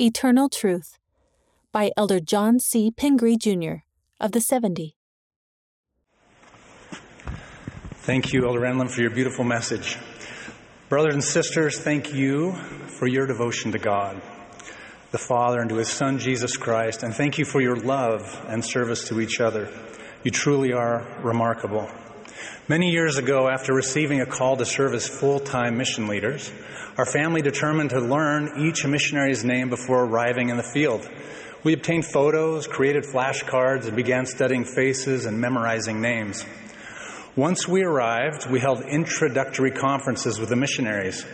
Eternal Truth by Elder John C. Pingree Jr. of the 70. Thank you, Elder Renlund, for your beautiful message. Brothers and sisters, thank you for your devotion to God, the Father, and to His Son, Jesus Christ, and thank you for your love and service to each other. You truly are remarkable. Many years ago, after receiving a call to serve as full time mission leaders, our family determined to learn each missionary's name before arriving in the field. We obtained photos, created flashcards, and began studying faces and memorizing names. Once we arrived, we held introductory conferences with the missionaries.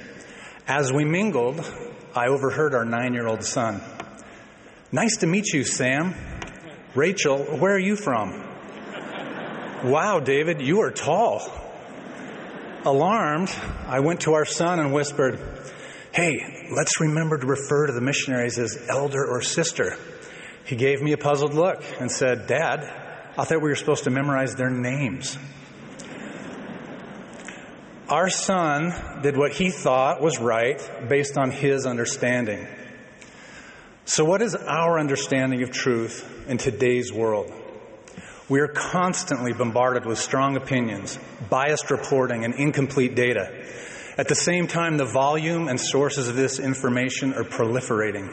As we mingled, I overheard our nine year old son. Nice to meet you, Sam. Rachel, where are you from? Wow, David, you are tall. Alarmed, I went to our son and whispered, Hey, let's remember to refer to the missionaries as elder or sister. He gave me a puzzled look and said, Dad, I thought we were supposed to memorize their names. Our son did what he thought was right based on his understanding. So, what is our understanding of truth in today's world? We are constantly bombarded with strong opinions, biased reporting, and incomplete data. At the same time, the volume and sources of this information are proliferating.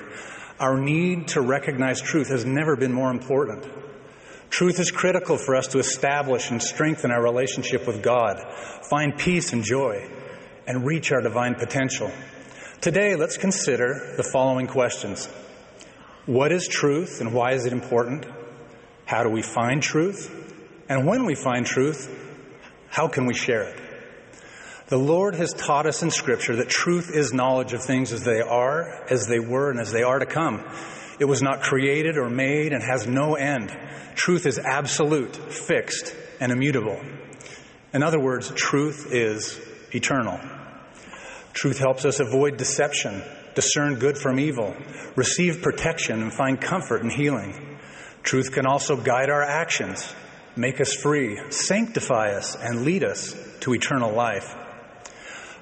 Our need to recognize truth has never been more important. Truth is critical for us to establish and strengthen our relationship with God, find peace and joy, and reach our divine potential. Today, let's consider the following questions What is truth and why is it important? How do we find truth? And when we find truth, how can we share it? The Lord has taught us in Scripture that truth is knowledge of things as they are, as they were, and as they are to come. It was not created or made and has no end. Truth is absolute, fixed, and immutable. In other words, truth is eternal. Truth helps us avoid deception, discern good from evil, receive protection, and find comfort and healing. Truth can also guide our actions, make us free, sanctify us, and lead us to eternal life.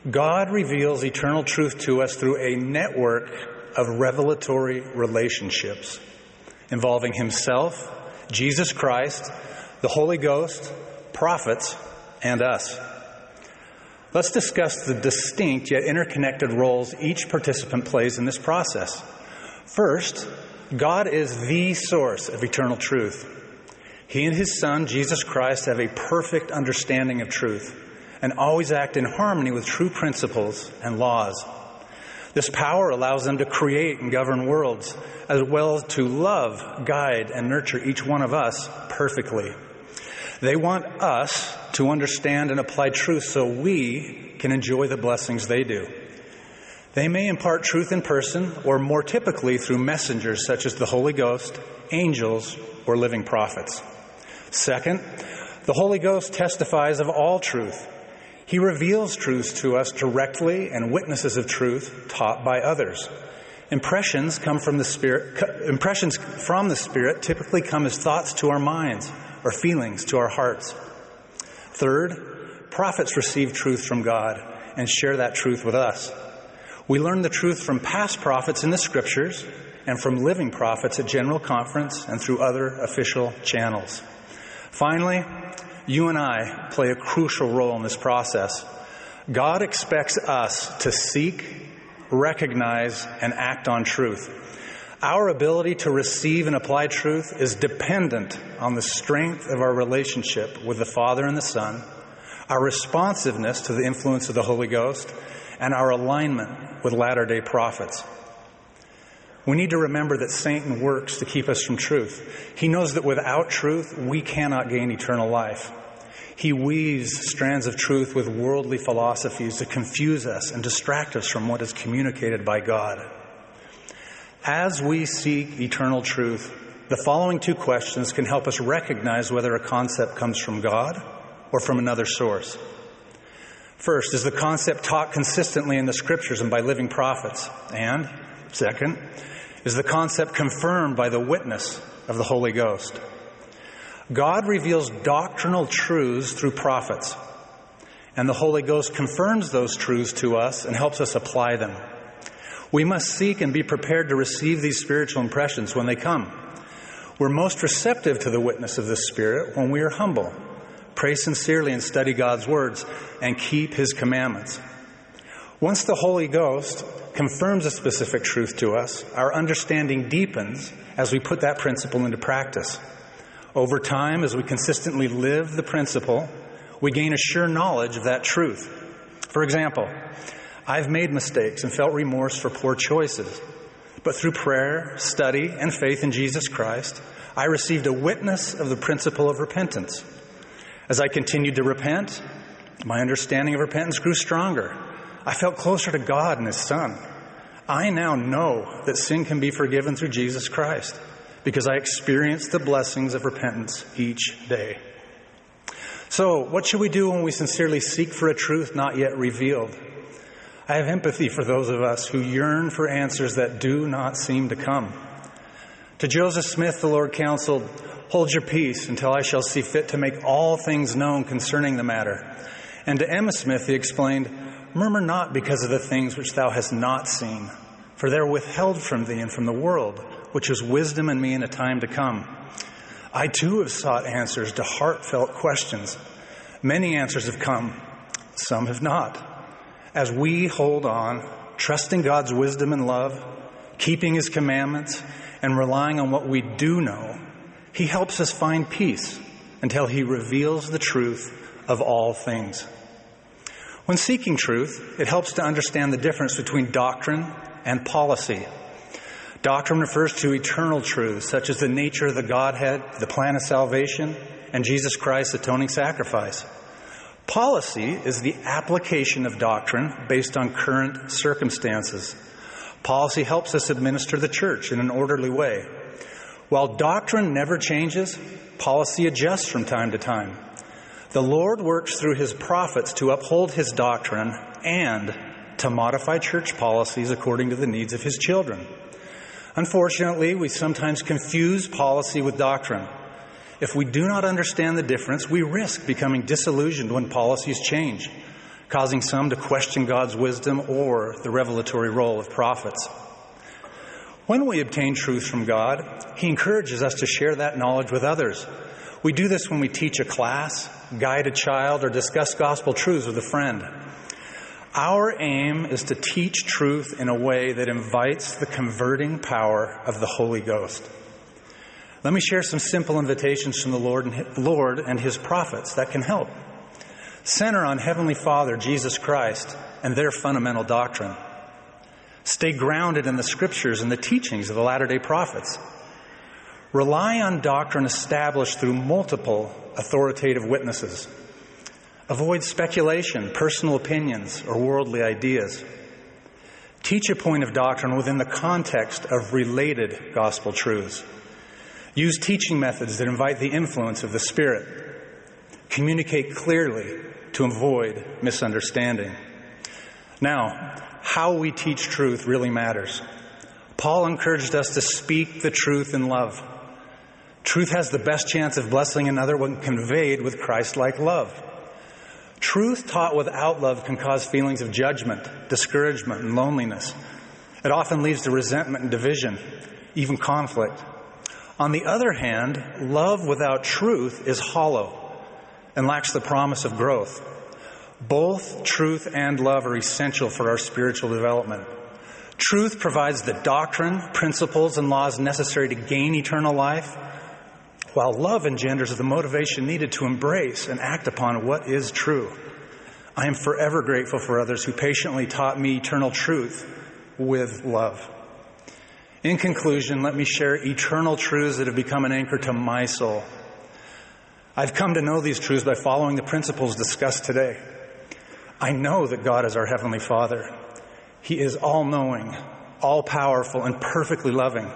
God reveals eternal truth to us through a network of revelatory relationships involving Himself, Jesus Christ, the Holy Ghost, prophets, and us. Let's discuss the distinct yet interconnected roles each participant plays in this process. First, God is the source of eternal truth. He and His Son, Jesus Christ, have a perfect understanding of truth and always act in harmony with true principles and laws. This power allows them to create and govern worlds, as well as to love, guide, and nurture each one of us perfectly. They want us to understand and apply truth so we can enjoy the blessings they do. They may impart truth in person or more typically through messengers such as the Holy Ghost, angels, or living prophets. Second, the Holy Ghost testifies of all truth. He reveals truths to us directly and witnesses of truth taught by others. Impressions come from the Spirit, impressions from the Spirit typically come as thoughts to our minds or feelings to our hearts. Third, prophets receive truth from God and share that truth with us. We learn the truth from past prophets in the scriptures and from living prophets at General Conference and through other official channels. Finally, you and I play a crucial role in this process. God expects us to seek, recognize, and act on truth. Our ability to receive and apply truth is dependent on the strength of our relationship with the Father and the Son, our responsiveness to the influence of the Holy Ghost, and our alignment with latter day prophets. We need to remember that Satan works to keep us from truth. He knows that without truth, we cannot gain eternal life. He weaves strands of truth with worldly philosophies to confuse us and distract us from what is communicated by God. As we seek eternal truth, the following two questions can help us recognize whether a concept comes from God or from another source. First, is the concept taught consistently in the scriptures and by living prophets? And second, is the concept confirmed by the witness of the Holy Ghost? God reveals doctrinal truths through prophets, and the Holy Ghost confirms those truths to us and helps us apply them. We must seek and be prepared to receive these spiritual impressions when they come. We're most receptive to the witness of the Spirit when we are humble, pray sincerely and study God's words, and keep His commandments. Once the Holy Ghost confirms a specific truth to us, our understanding deepens as we put that principle into practice. Over time, as we consistently live the principle, we gain a sure knowledge of that truth. For example, I've made mistakes and felt remorse for poor choices. But through prayer, study, and faith in Jesus Christ, I received a witness of the principle of repentance. As I continued to repent, my understanding of repentance grew stronger. I felt closer to God and His Son. I now know that sin can be forgiven through Jesus Christ because I experience the blessings of repentance each day. So, what should we do when we sincerely seek for a truth not yet revealed? I have empathy for those of us who yearn for answers that do not seem to come. To Joseph Smith, the Lord counseled, Hold your peace until I shall see fit to make all things known concerning the matter. And to Emma Smith, he explained, Murmur not because of the things which thou hast not seen, for they are withheld from thee and from the world, which is wisdom in me in a time to come. I too have sought answers to heartfelt questions. Many answers have come, some have not as we hold on, trusting God's wisdom and love, keeping His commandments, and relying on what we do know, He helps us find peace until He reveals the truth of all things. When seeking truth, it helps to understand the difference between doctrine and policy. Doctrine refers to eternal truths, such as the nature of the Godhead, the plan of salvation, and Jesus Christ's atoning sacrifice. Policy is the application of doctrine based on current circumstances. Policy helps us administer the church in an orderly way. While doctrine never changes, policy adjusts from time to time. The Lord works through his prophets to uphold his doctrine and to modify church policies according to the needs of his children. Unfortunately, we sometimes confuse policy with doctrine. If we do not understand the difference, we risk becoming disillusioned when policies change, causing some to question God's wisdom or the revelatory role of prophets. When we obtain truth from God, He encourages us to share that knowledge with others. We do this when we teach a class, guide a child, or discuss gospel truths with a friend. Our aim is to teach truth in a way that invites the converting power of the Holy Ghost. Let me share some simple invitations from the Lord and, Lord and His prophets that can help. Center on Heavenly Father, Jesus Christ, and their fundamental doctrine. Stay grounded in the scriptures and the teachings of the latter day prophets. Rely on doctrine established through multiple authoritative witnesses. Avoid speculation, personal opinions, or worldly ideas. Teach a point of doctrine within the context of related gospel truths. Use teaching methods that invite the influence of the Spirit. Communicate clearly to avoid misunderstanding. Now, how we teach truth really matters. Paul encouraged us to speak the truth in love. Truth has the best chance of blessing another when conveyed with Christ like love. Truth taught without love can cause feelings of judgment, discouragement, and loneliness. It often leads to resentment and division, even conflict. On the other hand, love without truth is hollow and lacks the promise of growth. Both truth and love are essential for our spiritual development. Truth provides the doctrine, principles, and laws necessary to gain eternal life, while love engenders the motivation needed to embrace and act upon what is true. I am forever grateful for others who patiently taught me eternal truth with love. In conclusion, let me share eternal truths that have become an anchor to my soul. I've come to know these truths by following the principles discussed today. I know that God is our Heavenly Father. He is all knowing, all powerful, and perfectly loving.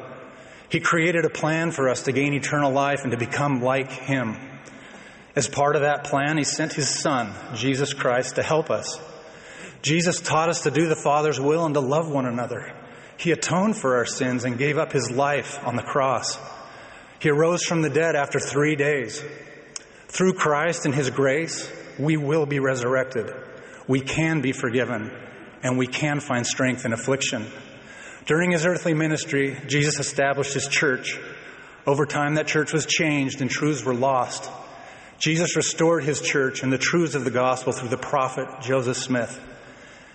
He created a plan for us to gain eternal life and to become like Him. As part of that plan, He sent His Son, Jesus Christ, to help us. Jesus taught us to do the Father's will and to love one another. He atoned for our sins and gave up his life on the cross. He arose from the dead after three days. Through Christ and his grace, we will be resurrected. We can be forgiven, and we can find strength in affliction. During his earthly ministry, Jesus established his church. Over time, that church was changed and truths were lost. Jesus restored his church and the truths of the gospel through the prophet Joseph Smith.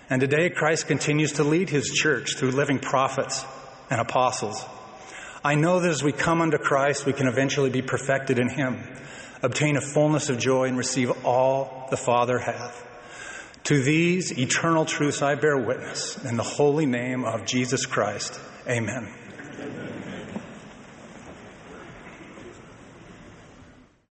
And today, Christ continues to lead his church through living prophets and apostles. I know that as we come unto Christ, we can eventually be perfected in him, obtain a fullness of joy, and receive all the Father hath. To these eternal truths I bear witness in the holy name of Jesus Christ. Amen.